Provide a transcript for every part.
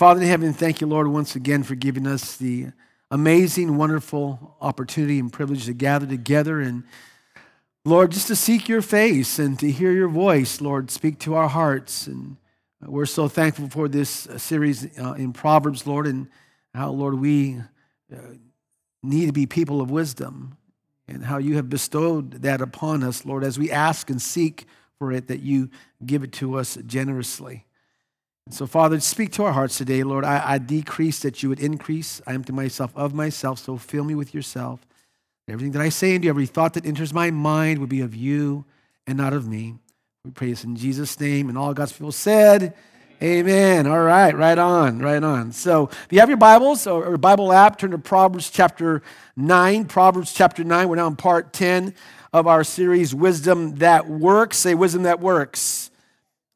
Father in heaven, thank you, Lord, once again for giving us the amazing, wonderful opportunity and privilege to gather together and, Lord, just to seek your face and to hear your voice, Lord, speak to our hearts. And we're so thankful for this uh, series uh, in Proverbs, Lord, and how, Lord, we uh, need to be people of wisdom and how you have bestowed that upon us, Lord, as we ask and seek for it, that you give it to us generously. So, Father, speak to our hearts today, Lord. I, I decrease that you would increase. I empty myself of myself, so fill me with yourself. Everything that I say and do, every thought that enters my mind would be of you and not of me. We pray this in Jesus' name. And all God's people said, Amen. All right, right on, right on. So, if you have your Bibles or Bible app, turn to Proverbs chapter 9. Proverbs chapter 9. We're now in part 10 of our series, Wisdom That Works. Say, Wisdom That Works.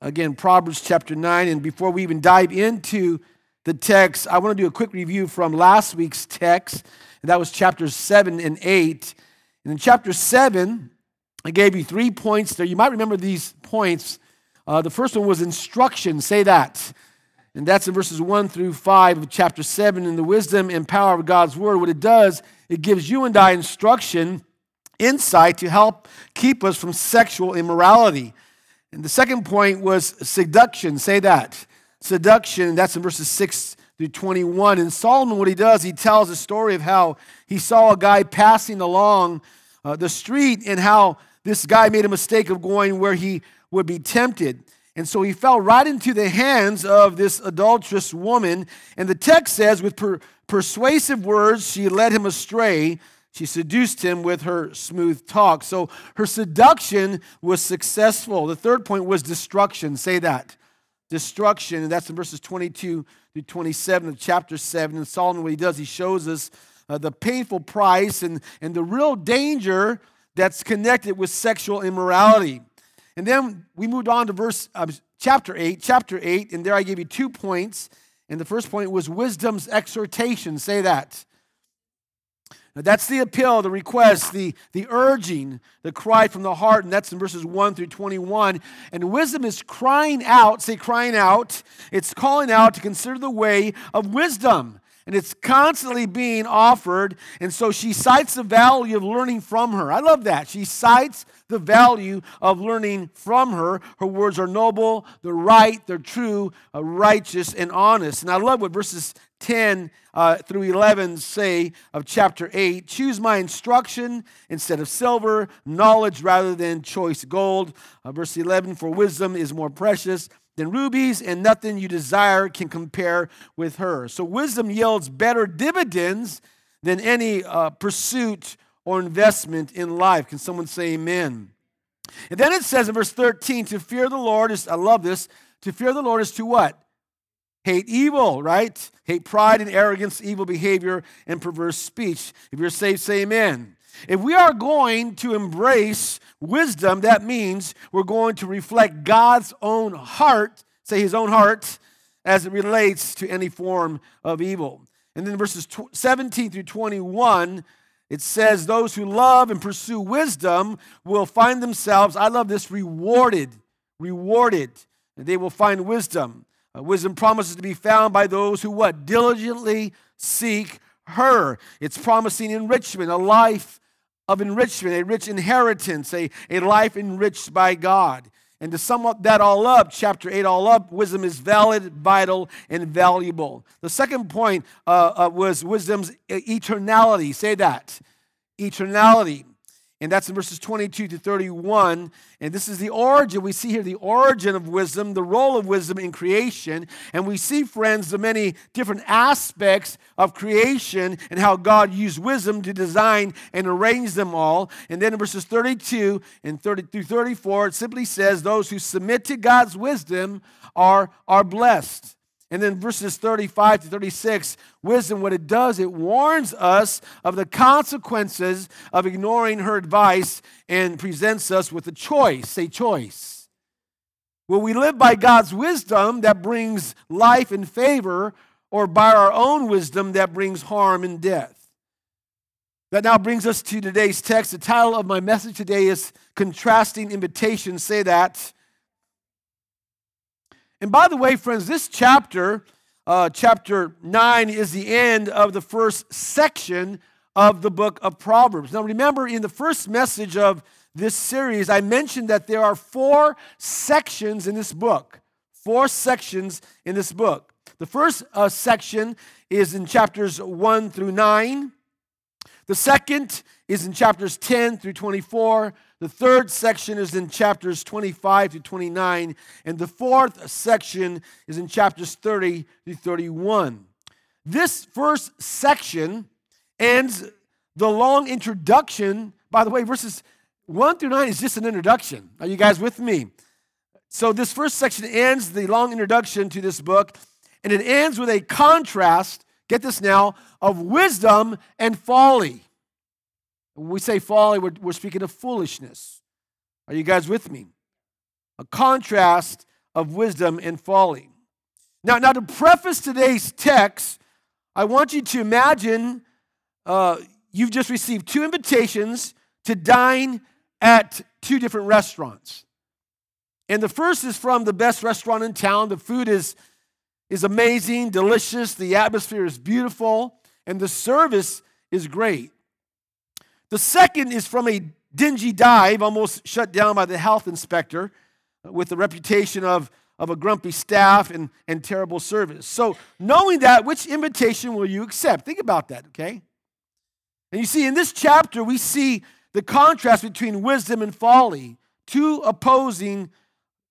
Again, Proverbs chapter 9. And before we even dive into the text, I want to do a quick review from last week's text. And that was chapters 7 and 8. And in chapter 7, I gave you three points there. You might remember these points. Uh, the first one was instruction. Say that. And that's in verses 1 through 5 of chapter 7. And the wisdom and power of God's word, what it does, it gives you and I instruction, insight to help keep us from sexual immorality. And the second point was seduction. Say that. Seduction, that's in verses 6 through 21. And Solomon, what he does, he tells a story of how he saw a guy passing along uh, the street and how this guy made a mistake of going where he would be tempted. And so he fell right into the hands of this adulterous woman. And the text says, with per- persuasive words, she led him astray she seduced him with her smooth talk. So her seduction was successful. The third point was destruction. Say that. Destruction. And that's in verses 22 to 27 of chapter 7. And Solomon, what he does, he shows us uh, the painful price and, and the real danger that's connected with sexual immorality. And then we moved on to verse uh, chapter 8, chapter 8, and there I gave you two points. And the first point was wisdom's exhortation. Say that. Now that's the appeal, the request, the, the urging, the cry from the heart, and that's in verses 1 through 21. And wisdom is crying out, say crying out, it's calling out to consider the way of wisdom. And it's constantly being offered. And so she cites the value of learning from her. I love that. She cites the value of learning from her. Her words are noble, they're right, they're true, uh, righteous, and honest. And I love what verses 10 uh, through 11 say of chapter 8 choose my instruction instead of silver, knowledge rather than choice gold. Uh, verse 11 for wisdom is more precious than rubies, and nothing you desire can compare with her. So, wisdom yields better dividends than any uh, pursuit or investment in life. Can someone say amen? And then it says in verse 13, to fear the Lord is, I love this, to fear the Lord is to what? Hate evil, right? Hate pride and arrogance, evil behavior, and perverse speech. If you're saved, say amen. If we are going to embrace wisdom, that means we're going to reflect God's own heart, say his own heart, as it relates to any form of evil. And then verses 17 through 21, it says, Those who love and pursue wisdom will find themselves, I love this, rewarded. Rewarded. They will find wisdom. Uh, wisdom promises to be found by those who what? Diligently seek her. It's promising enrichment, a life of enrichment, a rich inheritance, a, a life enriched by God. And to sum up that all up, chapter 8 all up, wisdom is valid, vital, and valuable. The second point uh, uh, was wisdom's eternality. Say that. Eternality. And that's in verses 22 to 31. And this is the origin. We see here the origin of wisdom, the role of wisdom in creation. And we see, friends, the many different aspects of creation and how God used wisdom to design and arrange them all. And then in verses 32 and 30 through 34, it simply says, Those who submit to God's wisdom are, are blessed. And then verses 35 to 36, wisdom, what it does, it warns us of the consequences of ignoring her advice and presents us with a choice. Say choice. Will we live by God's wisdom that brings life and favor, or by our own wisdom that brings harm and death? That now brings us to today's text. The title of my message today is Contrasting Invitations. Say that and by the way, friends, this chapter uh, chapter 9 is the end of the first section of the book of Proverbs. Now, remember, in the first message of this series, I mentioned that there are four sections in this book. Four sections in this book. The first uh, section is in chapters 1 through 9. The second is in chapters 10 through 24. The third section is in chapters 25 to 29. And the fourth section is in chapters 30 to 31. This first section ends the long introduction. By the way, verses 1 through 9 is just an introduction. Are you guys with me? So, this first section ends the long introduction to this book, and it ends with a contrast, get this now, of wisdom and folly. When we say folly, we're, we're speaking of foolishness. Are you guys with me? A contrast of wisdom and folly. Now, now to preface today's text, I want you to imagine uh, you've just received two invitations to dine at two different restaurants. And the first is from the best restaurant in town. The food is, is amazing, delicious, the atmosphere is beautiful, and the service is great. The second is from a dingy dive, almost shut down by the health inspector, with the reputation of, of a grumpy staff and, and terrible service. So, knowing that, which invitation will you accept? Think about that, okay? And you see, in this chapter, we see the contrast between wisdom and folly, two opposing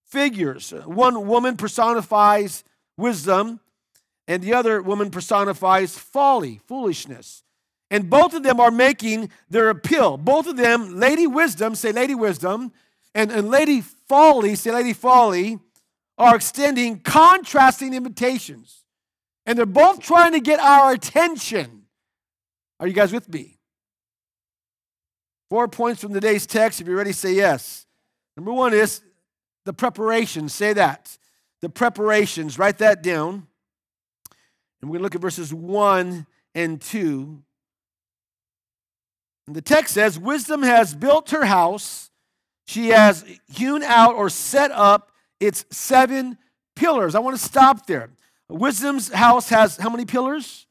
figures. One woman personifies wisdom, and the other woman personifies folly, foolishness. And both of them are making their appeal. Both of them, Lady Wisdom, say Lady Wisdom, and, and Lady Folly, say Lady Folly, are extending contrasting invitations. And they're both trying to get our attention. Are you guys with me? Four points from today's text. If you're ready, say yes. Number one is the preparation. Say that. The preparations. Write that down. And we're going to look at verses 1 and 2. And the text says, Wisdom has built her house. She has hewn out or set up its seven pillars. I want to stop there. Wisdom's house has how many pillars?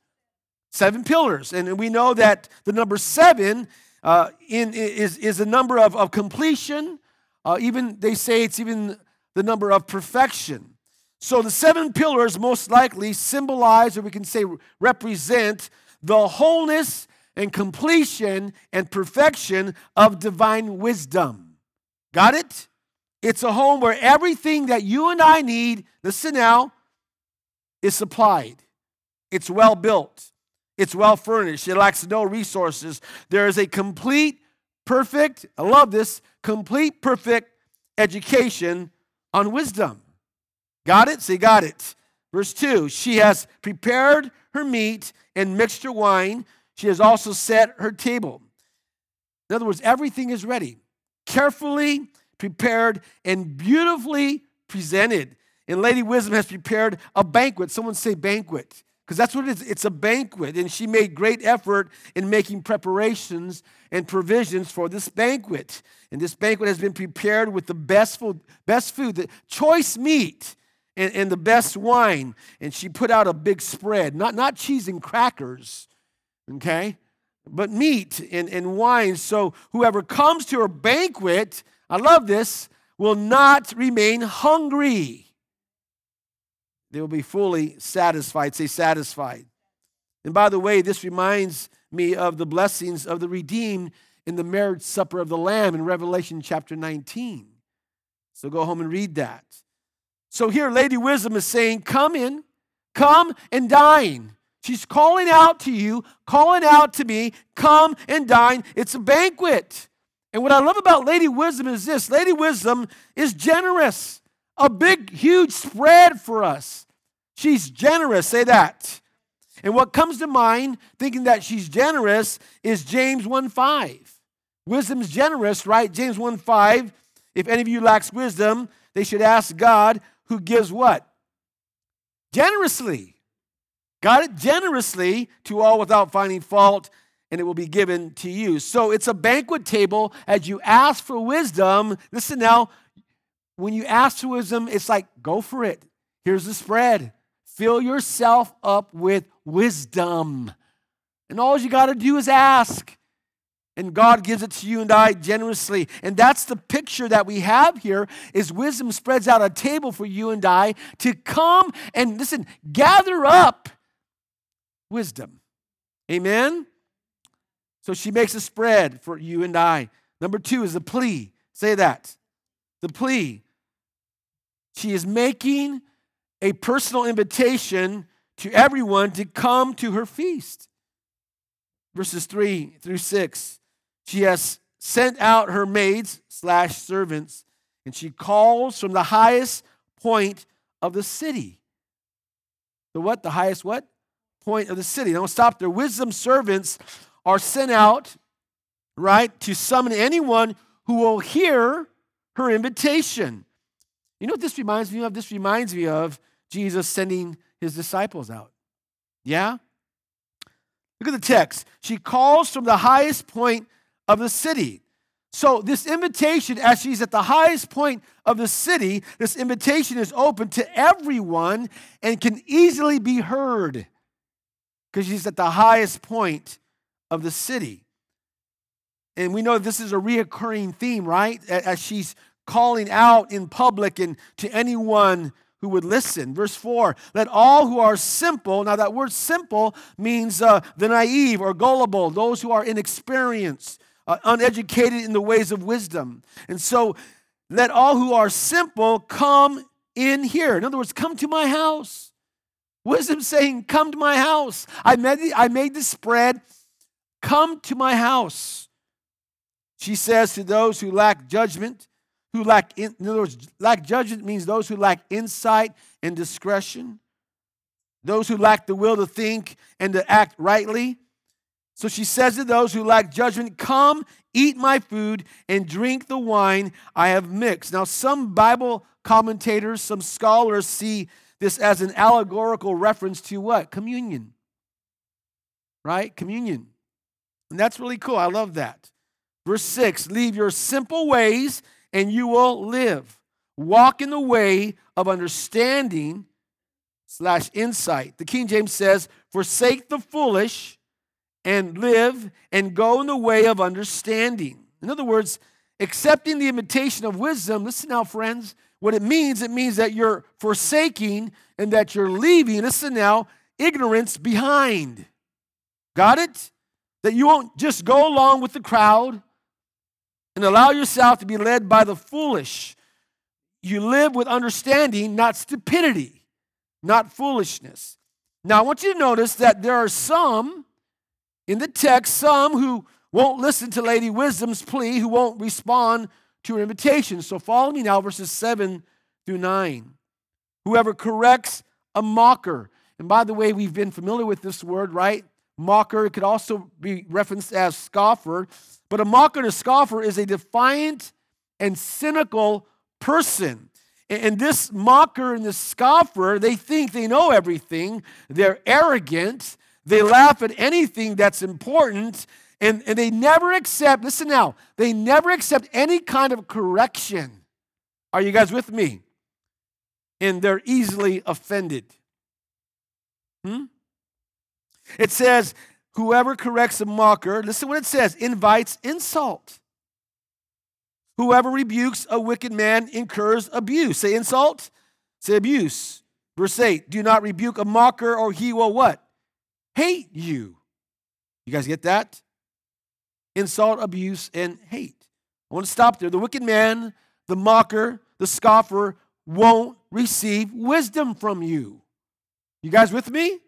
Seven pillars. And we know that the number seven uh, in, is, is a number of, of completion, uh, even they say it's even the number of perfection. So the seven pillars most likely symbolize, or we can say represent, the wholeness and completion and perfection of divine wisdom. Got it? It's a home where everything that you and I need, listen now, is supplied. It's well built. It's well furnished. It lacks no resources. There is a complete, perfect, I love this, complete, perfect education on wisdom. Got it? Say, got it. Verse 2 She has prepared her meat and mixed her wine. She has also set her table. In other words, everything is ready, carefully prepared and beautifully presented. And Lady Wisdom has prepared a banquet. Someone say banquet because that's what it is. It's a banquet. And she made great effort in making preparations and provisions for this banquet. And this banquet has been prepared with the best food, best food the choice meat, and, and the best wine. And she put out a big spread, not, not cheese and crackers, okay, but meat and, and wine. So whoever comes to her banquet, I love this, will not remain hungry they will be fully satisfied. Say, satisfied. And by the way, this reminds me of the blessings of the redeemed in the marriage supper of the Lamb in Revelation chapter 19. So go home and read that. So here, Lady Wisdom is saying, Come in, come and dine. She's calling out to you, calling out to me, come and dine. It's a banquet. And what I love about Lady Wisdom is this Lady Wisdom is generous a big, huge spread for us. She's generous, say that. And what comes to mind thinking that she's generous is James 1 5. Wisdom's generous, right? James 1 5. If any of you lacks wisdom, they should ask God who gives what? Generously. Got it? Generously to all without finding fault, and it will be given to you. So it's a banquet table as you ask for wisdom. Listen now, when you ask for wisdom, it's like, go for it. Here's the spread. Fill yourself up with wisdom. And all you got to do is ask. And God gives it to you and I generously. And that's the picture that we have here is wisdom spreads out a table for you and I to come and listen, gather up wisdom. Amen. So she makes a spread for you and I. Number 2 is the plea. Say that. The plea. She is making a personal invitation to everyone to come to her feast. Verses 3 through 6. She has sent out her maids slash servants, and she calls from the highest point of the city. The what? The highest what? Point of the city. Don't stop there. Wisdom servants are sent out, right, to summon anyone who will hear her invitation. You know what this reminds me of? This reminds me of Jesus sending his disciples out. Yeah? Look at the text. She calls from the highest point of the city. So, this invitation, as she's at the highest point of the city, this invitation is open to everyone and can easily be heard because she's at the highest point of the city. And we know this is a reoccurring theme, right? As she's calling out in public and to anyone who would listen. Verse 4 Let all who are simple, now that word simple means uh, the naive or gullible, those who are inexperienced, uh, uneducated in the ways of wisdom. And so, let all who are simple come in here. In other words, come to my house. Wisdom saying, Come to my house. I made, the, I made the spread. Come to my house. She says to those who lack judgment, who lack, in, in other words, lack judgment means those who lack insight and discretion, those who lack the will to think and to act rightly. So she says to those who lack judgment, Come, eat my food, and drink the wine I have mixed. Now, some Bible commentators, some scholars see this as an allegorical reference to what? Communion. Right? Communion. And that's really cool. I love that. Verse 6 Leave your simple ways and you will live. Walk in the way of understanding slash insight. The King James says, Forsake the foolish and live and go in the way of understanding. In other words, accepting the invitation of wisdom, listen now, friends, what it means, it means that you're forsaking and that you're leaving, listen now, ignorance behind. Got it? That you won't just go along with the crowd and allow yourself to be led by the foolish. You live with understanding, not stupidity, not foolishness. Now, I want you to notice that there are some in the text, some who won't listen to Lady Wisdom's plea, who won't respond to her invitation. So follow me now, verses 7 through 9. Whoever corrects a mocker, and by the way, we've been familiar with this word, right? Mocker, it could also be referenced as scoffer. But a mocker and a scoffer is a defiant and cynical person. And this mocker and this scoffer, they think they know everything. They're arrogant. They laugh at anything that's important. And, and they never accept, listen now, they never accept any kind of correction. Are you guys with me? And they're easily offended. Hmm? It says, whoever corrects a mocker, listen what it says, invites insult. Whoever rebukes a wicked man incurs abuse. Say insult, say abuse. Verse 8, do not rebuke a mocker or he will what? Hate you. You guys get that? Insult, abuse, and hate. I want to stop there. The wicked man, the mocker, the scoffer won't receive wisdom from you. You guys with me?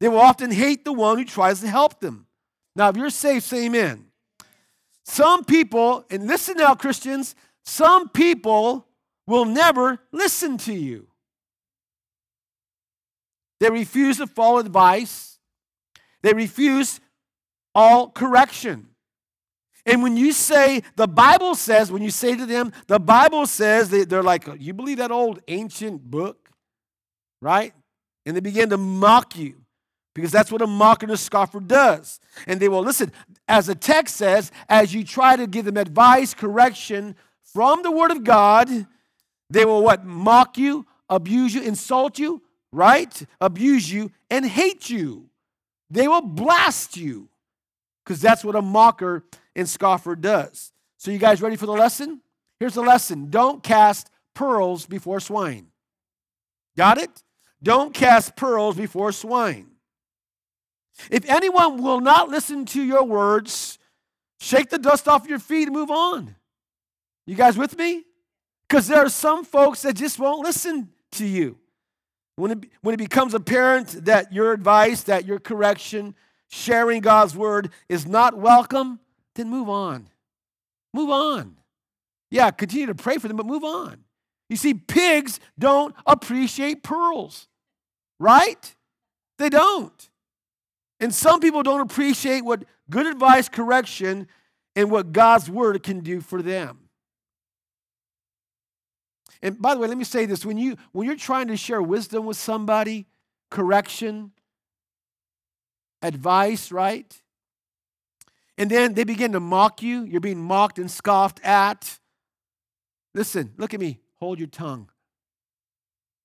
They will often hate the one who tries to help them. Now, if you're safe, say amen. Some people, and listen now, Christians, some people will never listen to you. They refuse to follow advice, they refuse all correction. And when you say, the Bible says, when you say to them, the Bible says, they, they're like, you believe that old ancient book? Right? And they begin to mock you because that's what a mocker and a scoffer does. And they will listen, as the text says, as you try to give them advice, correction from the Word of God, they will what? Mock you, abuse you, insult you, right? Abuse you and hate you. They will blast you because that's what a mocker and scoffer does. So, you guys ready for the lesson? Here's the lesson don't cast pearls before swine. Got it? Don't cast pearls before swine. If anyone will not listen to your words, shake the dust off your feet and move on. You guys with me? Because there are some folks that just won't listen to you. When it, when it becomes apparent that your advice, that your correction, sharing God's word is not welcome, then move on. Move on. Yeah, continue to pray for them, but move on. You see, pigs don't appreciate pearls, right? They don't. And some people don't appreciate what good advice, correction, and what God's word can do for them. And by the way, let me say this when you when you're trying to share wisdom with somebody, correction, advice, right? And then they begin to mock you, you're being mocked and scoffed at. Listen, look at me. Hold your tongue.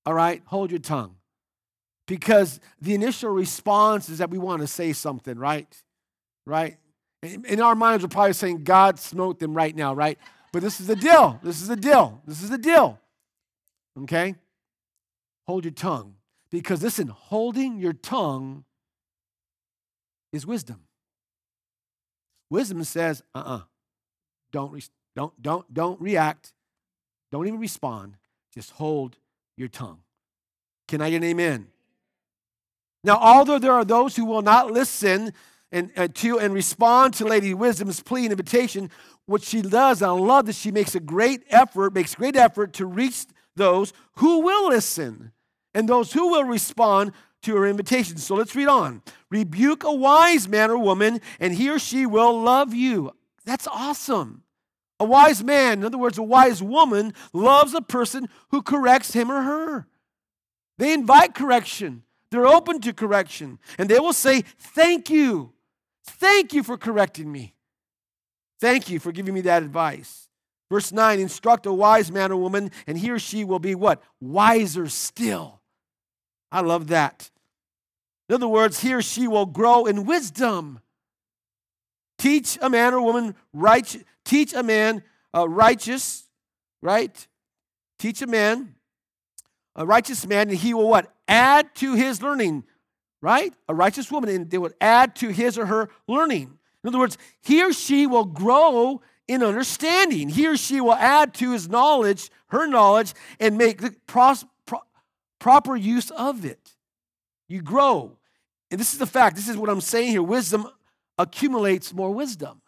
All right? Hold your tongue. Because the initial response is that we want to say something, right? Right? In our minds, we're probably saying, God smote them right now, right? But this is the deal. This is the deal. This is the deal. Okay? Hold your tongue. Because listen, holding your tongue is wisdom. Wisdom says, uh uh-uh. uh, don't, re- don't, don't, don't react. Don't even respond. Just hold your tongue. Can I get an amen? Now, although there are those who will not listen and, uh, to and respond to Lady Wisdom's plea and invitation, what she does, I love that she makes a great effort, makes great effort to reach those who will listen and those who will respond to her invitation. So let's read on. Rebuke a wise man or woman, and he or she will love you. That's awesome. A wise man, in other words, a wise woman, loves a person who corrects him or her. They invite correction, they're open to correction, and they will say, Thank you. Thank you for correcting me. Thank you for giving me that advice. Verse 9 instruct a wise man or woman, and he or she will be what? Wiser still. I love that. In other words, he or she will grow in wisdom. Teach a man or woman right, teach a man uh, righteous, right? Teach a man, a righteous man, and he will what? Add to his learning, right? A righteous woman, and they would add to his or her learning. In other words, he or she will grow in understanding. He or she will add to his knowledge, her knowledge, and make the pros- pro- proper use of it. You grow. And this is the fact. This is what I'm saying here. Wisdom accumulates more wisdom.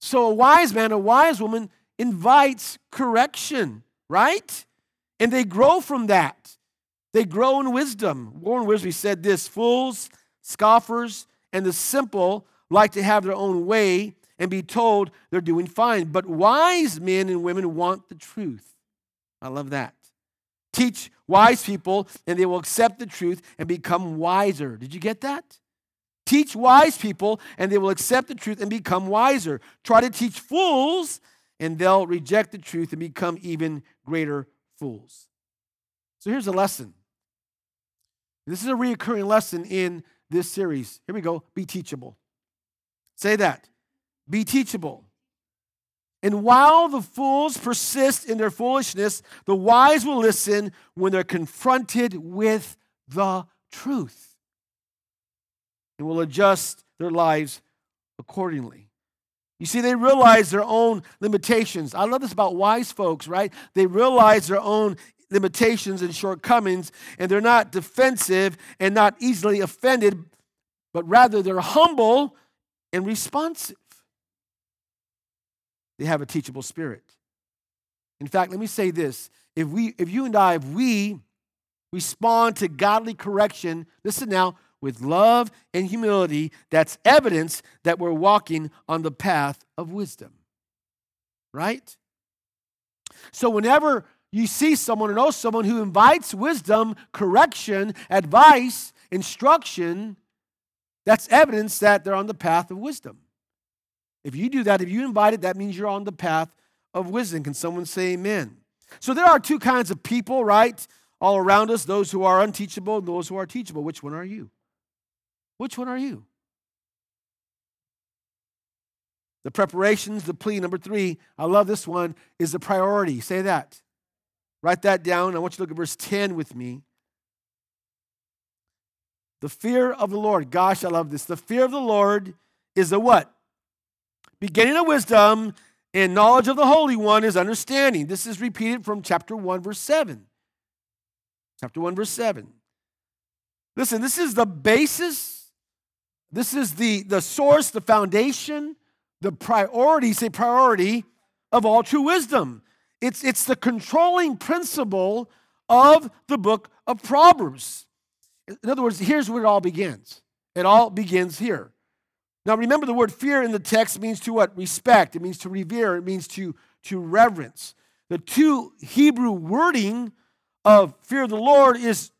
So a wise man, a wise woman invites correction, right? And they grow from that. They grow in wisdom. Warren Wiersbe said this fools, scoffers, and the simple like to have their own way and be told they're doing fine. But wise men and women want the truth. I love that. Teach wise people, and they will accept the truth and become wiser. Did you get that? Teach wise people, and they will accept the truth and become wiser. Try to teach fools, and they'll reject the truth and become even greater fools. So here's a lesson. This is a reoccurring lesson in this series. Here we go. Be teachable. Say that. Be teachable. And while the fools persist in their foolishness, the wise will listen when they're confronted with the truth and will adjust their lives accordingly. You see, they realize their own limitations. I love this about wise folks, right? They realize their own limitations and shortcomings, and they're not defensive and not easily offended, but rather they're humble and responsive. They have a teachable spirit. In fact, let me say this. If we if you and I if we respond to godly correction, listen now, with love and humility, that's evidence that we're walking on the path of wisdom. Right? So whenever you see someone or know someone who invites wisdom, correction, advice, instruction, that's evidence that they're on the path of wisdom. If you do that, if you invite it, that means you're on the path of wisdom. Can someone say amen? So there are two kinds of people, right? all around us, those who are unteachable and those who are teachable. Which one are you? Which one are you? The preparations, the plea, number three, I love this one, is the priority. Say that. Write that down. I want you to look at verse 10 with me. The fear of the Lord. Gosh, I love this. The fear of the Lord is the what? Beginning of wisdom and knowledge of the Holy One is understanding. This is repeated from chapter 1, verse 7. Chapter 1, verse 7. Listen, this is the basis, this is the, the source, the foundation, the priority, say priority, of all true wisdom. It's, it's the controlling principle of the book of Proverbs. In other words, here's where it all begins. It all begins here. Now, remember the word fear in the text means to what? Respect. It means to revere. It means to, to reverence. The two Hebrew wording of fear of the Lord is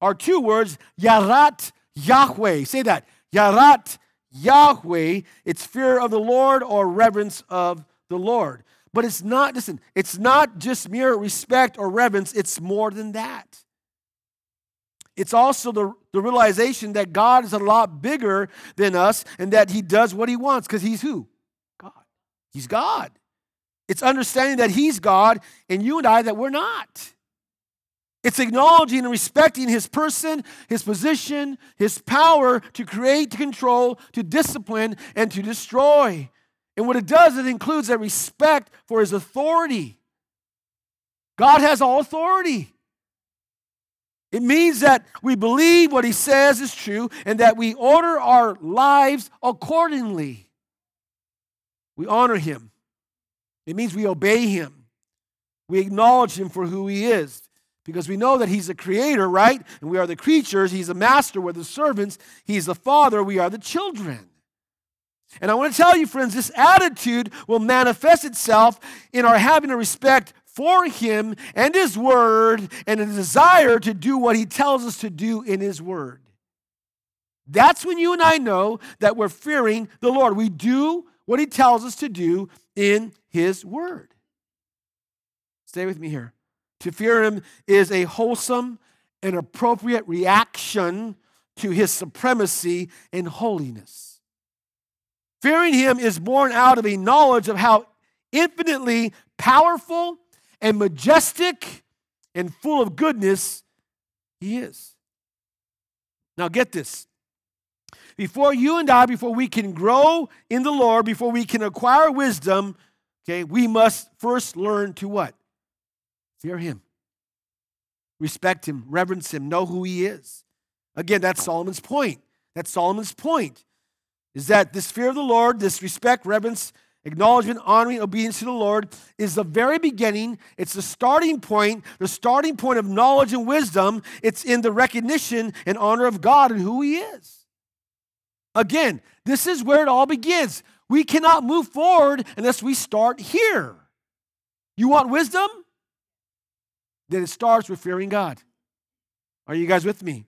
are two words, Yarat Yahweh. Say that. Yarat Yahweh. It's fear of the Lord or reverence of the Lord. But it's not, listen, it's not just mere respect or reverence, it's more than that. It's also the, the realization that God is a lot bigger than us and that He does what He wants because He's who? God. He's God. It's understanding that He's God and you and I that we're not. It's acknowledging and respecting His person, His position, His power to create, to control, to discipline, and to destroy. And what it does, it includes a respect for His authority. God has all authority. It means that we believe what he says is true and that we order our lives accordingly. We honor him. It means we obey him. We acknowledge him for who he is because we know that he's the creator, right? And we are the creatures. He's the master, we're the servants. He's the father, we are the children. And I want to tell you, friends, this attitude will manifest itself in our having a respect for Him and His Word and a desire to do what He tells us to do in His Word. That's when you and I know that we're fearing the Lord. We do what He tells us to do in His Word. Stay with me here. To fear Him is a wholesome and appropriate reaction to His supremacy and holiness. Fearing Him is born out of a knowledge of how infinitely powerful and majestic and full of goodness he is. Now, get this. Before you and I, before we can grow in the Lord, before we can acquire wisdom, okay, we must first learn to what? Fear him, respect him, reverence him, know who he is. Again, that's Solomon's point. That's Solomon's point. Is that this fear of the Lord, this respect, reverence, Acknowledgement, honoring, obedience to the Lord is the very beginning. It's the starting point, the starting point of knowledge and wisdom. It's in the recognition and honor of God and who He is. Again, this is where it all begins. We cannot move forward unless we start here. You want wisdom? Then it starts with fearing God. Are you guys with me?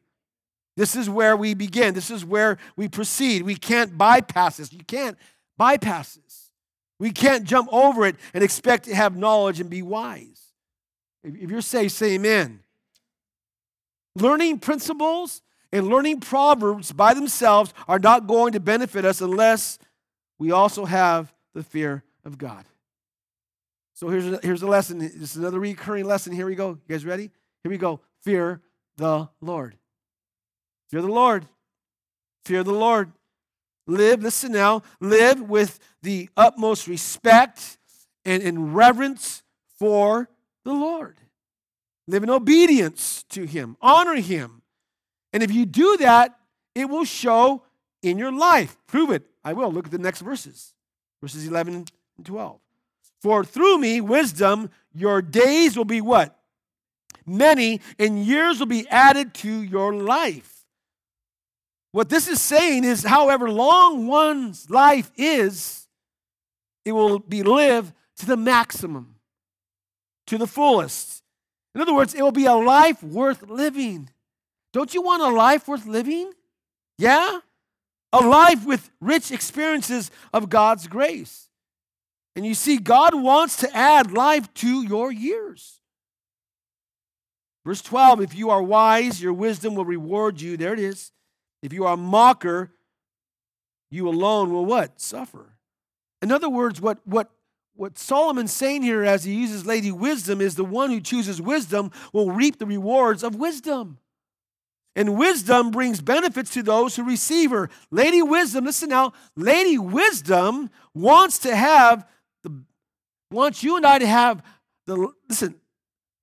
This is where we begin. This is where we proceed. We can't bypass this. You can't bypass this. We can't jump over it and expect to have knowledge and be wise. If you're saved, say amen. Learning principles and learning proverbs by themselves are not going to benefit us unless we also have the fear of God. So here's a, here's a lesson. This is another recurring lesson. Here we go. You guys ready? Here we go. Fear the Lord. Fear the Lord. Fear the Lord. Live, listen now, live with the utmost respect and in reverence for the Lord. Live in obedience to Him, honor Him. And if you do that, it will show in your life. Prove it. I will. Look at the next verses, verses 11 and 12. For through me, wisdom, your days will be what? Many, and years will be added to your life. What this is saying is, however long one's life is, it will be lived to the maximum, to the fullest. In other words, it will be a life worth living. Don't you want a life worth living? Yeah? A life with rich experiences of God's grace. And you see, God wants to add life to your years. Verse 12 If you are wise, your wisdom will reward you. There it is. If you are a mocker, you alone will what? Suffer. In other words, what, what, what Solomon's saying here as he uses Lady Wisdom is the one who chooses wisdom will reap the rewards of wisdom. And wisdom brings benefits to those who receive her. Lady Wisdom, listen now, Lady Wisdom wants to have the wants you and I to have the listen,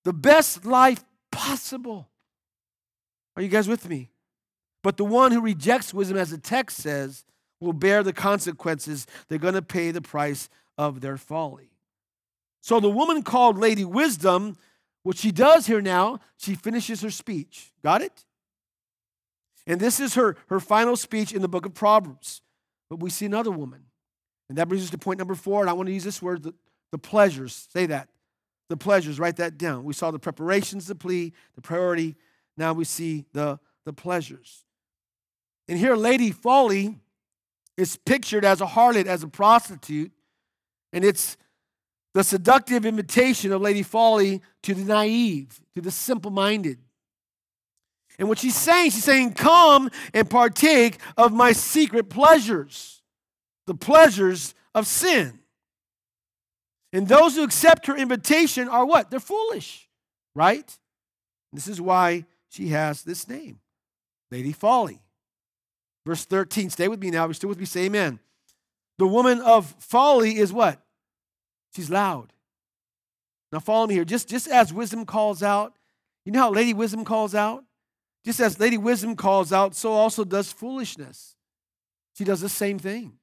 the best life possible. Are you guys with me? But the one who rejects wisdom, as the text says, will bear the consequences. They're going to pay the price of their folly. So the woman called Lady Wisdom, what she does here now, she finishes her speech. Got it? And this is her, her final speech in the book of Proverbs. But we see another woman. And that brings us to point number four. And I want to use this word the, the pleasures. Say that. The pleasures. Write that down. We saw the preparations, the plea, the priority. Now we see the, the pleasures. And here, Lady Folly is pictured as a harlot, as a prostitute. And it's the seductive invitation of Lady Folly to the naive, to the simple minded. And what she's saying, she's saying, Come and partake of my secret pleasures, the pleasures of sin. And those who accept her invitation are what? They're foolish, right? This is why she has this name, Lady Folly. Verse 13, stay with me now. You're still with me, say amen. The woman of folly is what? She's loud. Now follow me here. Just, just as wisdom calls out, you know how Lady Wisdom calls out? Just as Lady Wisdom calls out, so also does foolishness. She does the same thing.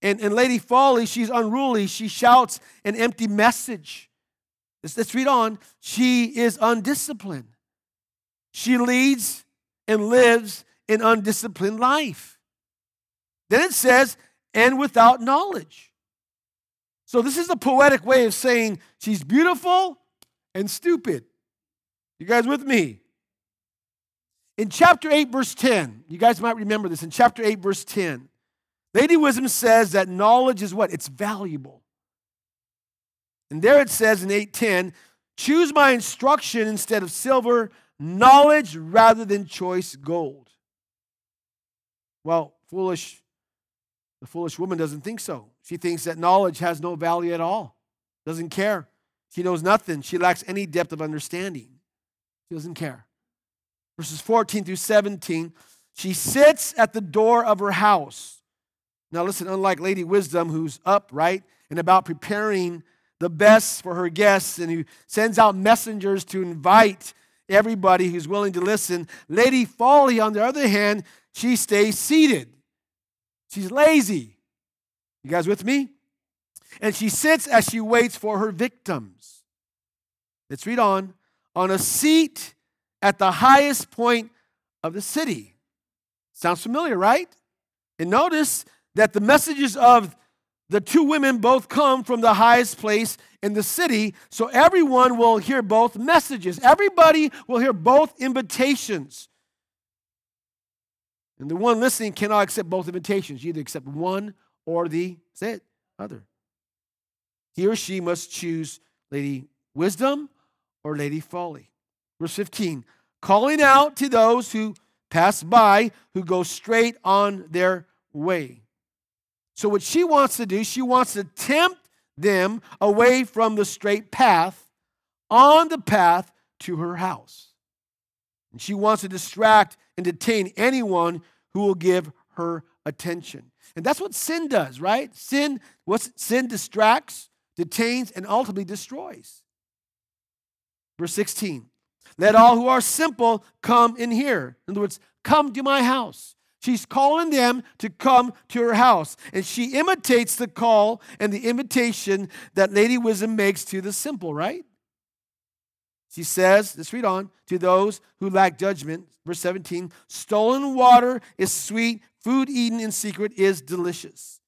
And, and Lady Folly, she's unruly. She shouts an empty message. Let's, let's read on. She is undisciplined. She leads and lives an undisciplined life. Then it says, and without knowledge. So this is a poetic way of saying she's beautiful and stupid. You guys with me? In chapter 8, verse 10, you guys might remember this. In chapter 8, verse 10, Lady Wisdom says that knowledge is what? It's valuable. And there it says in 8:10, choose my instruction instead of silver, knowledge rather than choice gold. Well, foolish, the foolish woman doesn't think so. She thinks that knowledge has no value at all, doesn't care. She knows nothing. She lacks any depth of understanding. She doesn't care verses 14 through 17. She sits at the door of her house. Now, listen, unlike Lady Wisdom, who's up, right, and about preparing the best for her guests and who sends out messengers to invite everybody who's willing to listen, Lady Folly, on the other hand, she stays seated. She's lazy. You guys with me? And she sits as she waits for her victims. Let's read on. On a seat at the highest point of the city. Sounds familiar, right? And notice that the messages of the two women both come from the highest place in the city, so everyone will hear both messages. Everybody will hear both invitations. And the one listening cannot accept both invitations. You either accept one or the, say it, other. He or she must choose Lady Wisdom or Lady Folly. Verse 15, calling out to those who pass by, who go straight on their way. So, what she wants to do, she wants to tempt them away from the straight path on the path to her house. And she wants to distract and detain anyone who will give her attention. And that's what sin does, right? Sin, what's sin distracts, detains, and ultimately destroys. Verse 16. Let all who are simple come in here. In other words, come to my house. She's calling them to come to her house. And she imitates the call and the invitation that Lady Wisdom makes to the simple, right? She says, let's read on, to those who lack judgment, verse 17, stolen water is sweet, food eaten in secret is delicious.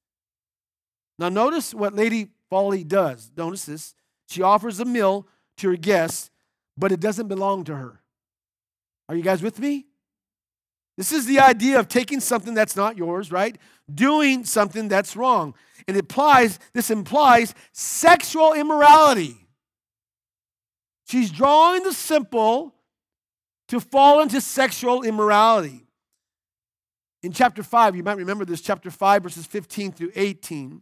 Now, notice what Lady Folly does. Notice this. She offers a meal to her guests but it doesn't belong to her. Are you guys with me? This is the idea of taking something that's not yours, right? Doing something that's wrong. And it implies, this implies sexual immorality. She's drawing the simple to fall into sexual immorality. In chapter 5, you might remember this, chapter 5, verses 15 through 18.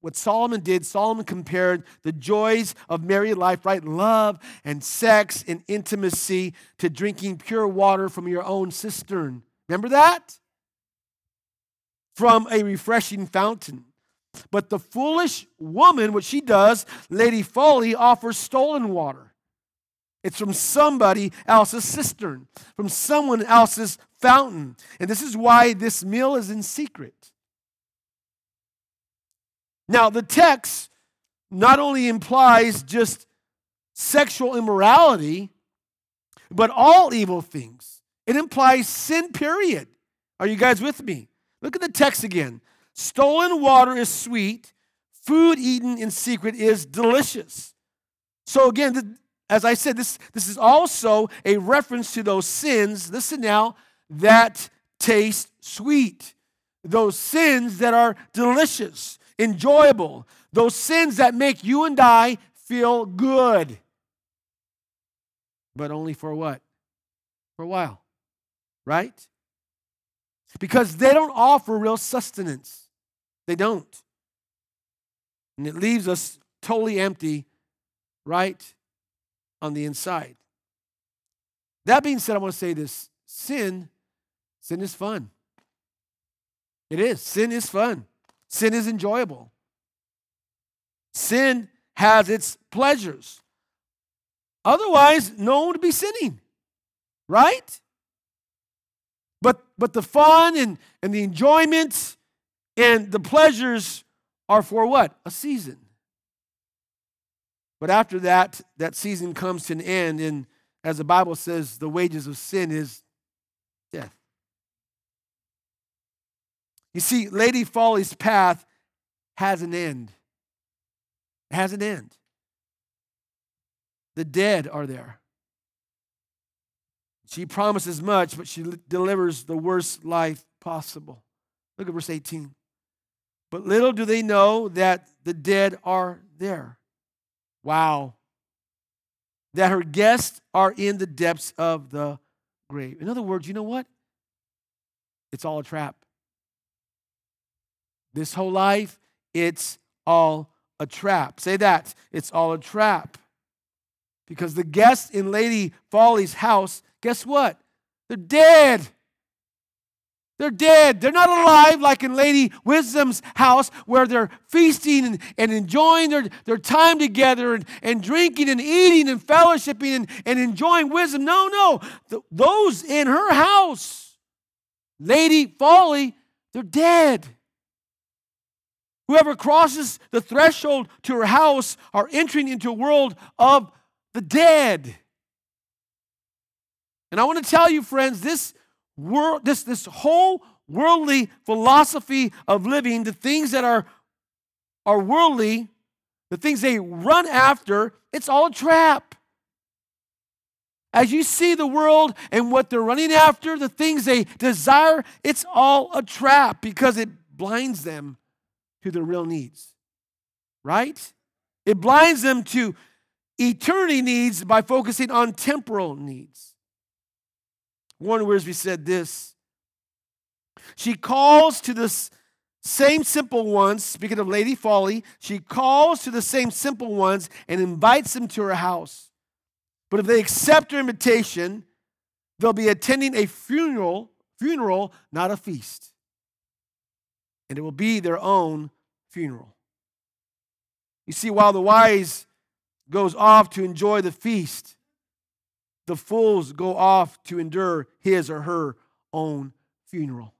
What Solomon did, Solomon compared the joys of married life, right? Love and sex and intimacy to drinking pure water from your own cistern. Remember that? From a refreshing fountain. But the foolish woman, what she does, Lady Folly, offers stolen water. It's from somebody else's cistern, from someone else's fountain. And this is why this meal is in secret. Now, the text not only implies just sexual immorality, but all evil things. It implies sin, period. Are you guys with me? Look at the text again. Stolen water is sweet, food eaten in secret is delicious. So, again, as I said, this, this is also a reference to those sins, listen now, that taste sweet. Those sins that are delicious, enjoyable. Those sins that make you and I feel good. But only for what? For a while, right? Because they don't offer real sustenance. They don't. And it leaves us totally empty right on the inside. That being said, I want to say this sin, sin is fun. It is. Sin is fun. Sin is enjoyable. Sin has its pleasures. Otherwise, no one would be sinning, right? But, but the fun and, and the enjoyment and the pleasures are for what? A season. But after that, that season comes to an end, and as the Bible says, the wages of sin is death. You see, Lady Folly's path has an end. It has an end. The dead are there. She promises much, but she delivers the worst life possible. Look at verse 18. But little do they know that the dead are there. Wow. That her guests are in the depths of the grave. In other words, you know what? It's all a trap. This whole life, it's all a trap. Say that. It's all a trap. Because the guests in Lady Folly's house, guess what? They're dead. They're dead. They're not alive like in Lady Wisdom's house where they're feasting and, and enjoying their, their time together and, and drinking and eating and fellowshipping and, and enjoying wisdom. No, no. The, those in her house, Lady Folly, they're dead. Whoever crosses the threshold to her house are entering into a world of the dead. And I want to tell you, friends, this world, this, this whole worldly philosophy of living, the things that are, are worldly, the things they run after, it's all a trap. As you see the world and what they're running after, the things they desire, it's all a trap because it blinds them to their real needs. Right? It blinds them to eternity needs by focusing on temporal needs. Warren Wiersbe said this She calls to the same simple ones, speaking of Lady Folly, she calls to the same simple ones and invites them to her house. But if they accept her invitation, they'll be attending a funeral, funeral, not a feast. And it will be their own funeral. You see, while the wise goes off to enjoy the feast, the fools go off to endure his or her own funeral.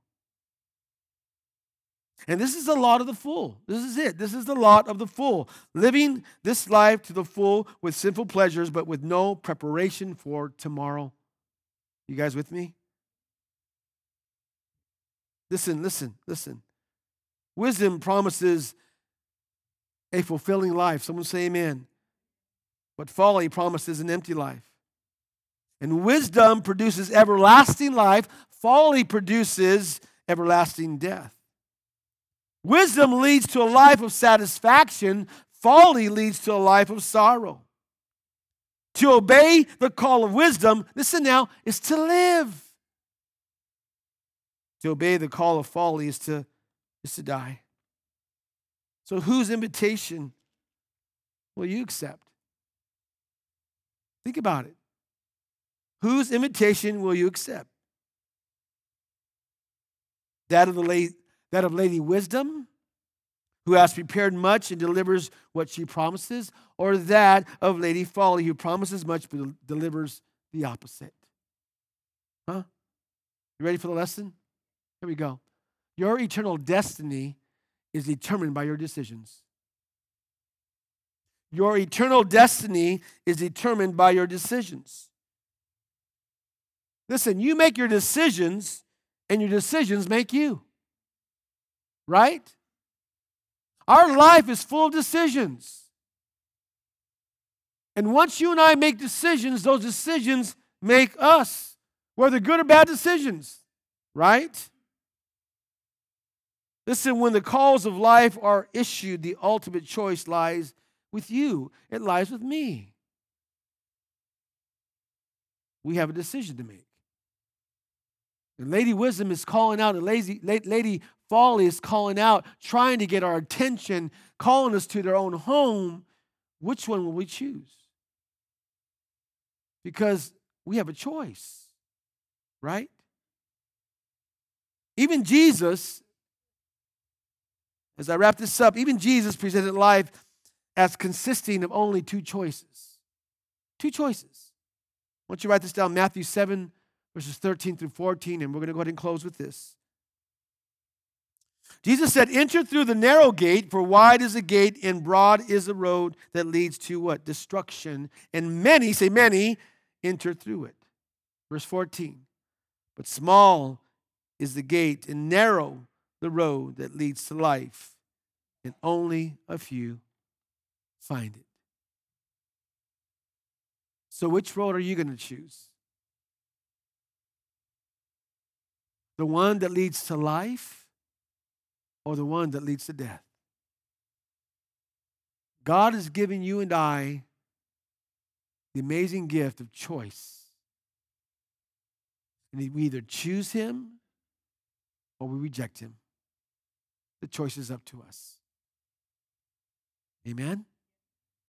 And this is the lot of the fool. This is it. This is the lot of the fool. Living this life to the full with sinful pleasures, but with no preparation for tomorrow. You guys with me? Listen, listen, listen. Wisdom promises a fulfilling life. Someone say amen. But folly promises an empty life. And wisdom produces everlasting life, folly produces everlasting death. Wisdom leads to a life of satisfaction, folly leads to a life of sorrow. To obey the call of wisdom, listen now, is to live. To obey the call of folly is to, is to die. So, whose invitation will you accept? Think about it. Whose invitation will you accept? That of the lady, that of Lady Wisdom, who has prepared much and delivers what she promises, or that of Lady Folly, who promises much but delivers the opposite? Huh? You ready for the lesson? Here we go. Your eternal destiny is determined by your decisions. Your eternal destiny is determined by your decisions. Listen, you make your decisions, and your decisions make you. Right? Our life is full of decisions. And once you and I make decisions, those decisions make us, whether good or bad decisions. Right? Listen, when the calls of life are issued, the ultimate choice lies with you, it lies with me. We have a decision to make. And Lady Wisdom is calling out, and Lady, Lady Folly is calling out, trying to get our attention, calling us to their own home. Which one will we choose? Because we have a choice, right? Even Jesus, as I wrap this up, even Jesus presented life as consisting of only two choices. Two choices. I want you write this down Matthew 7, verses 13 through 14, and we're going to go ahead and close with this. Jesus said, Enter through the narrow gate, for wide is the gate and broad is the road that leads to what? Destruction. And many, say many, enter through it. Verse 14. But small is the gate and narrow the road that leads to life, and only a few find it. So, which road are you going to choose? The one that leads to life or the one that leads to death? God has given you and I the amazing gift of choice. And we either choose Him or we reject Him. The choice is up to us. Amen?